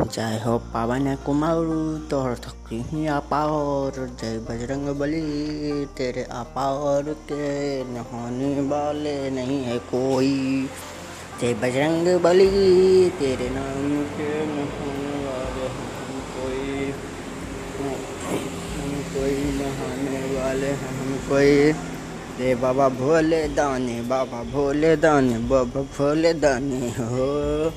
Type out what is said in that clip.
जय हो पावन कुमार, तोहर थकी अपार जय बजरंग बली, तेरे अपार के नहाने वाले नहीं है कोई। जय बजरंग बली, तेरे नाम के नहाने वाले हम कोई। हम कोई नहाने वाले हम कोई। रे बाबा भोले दाने, बाबा भोले दाने, बाबा भोले दाने हो।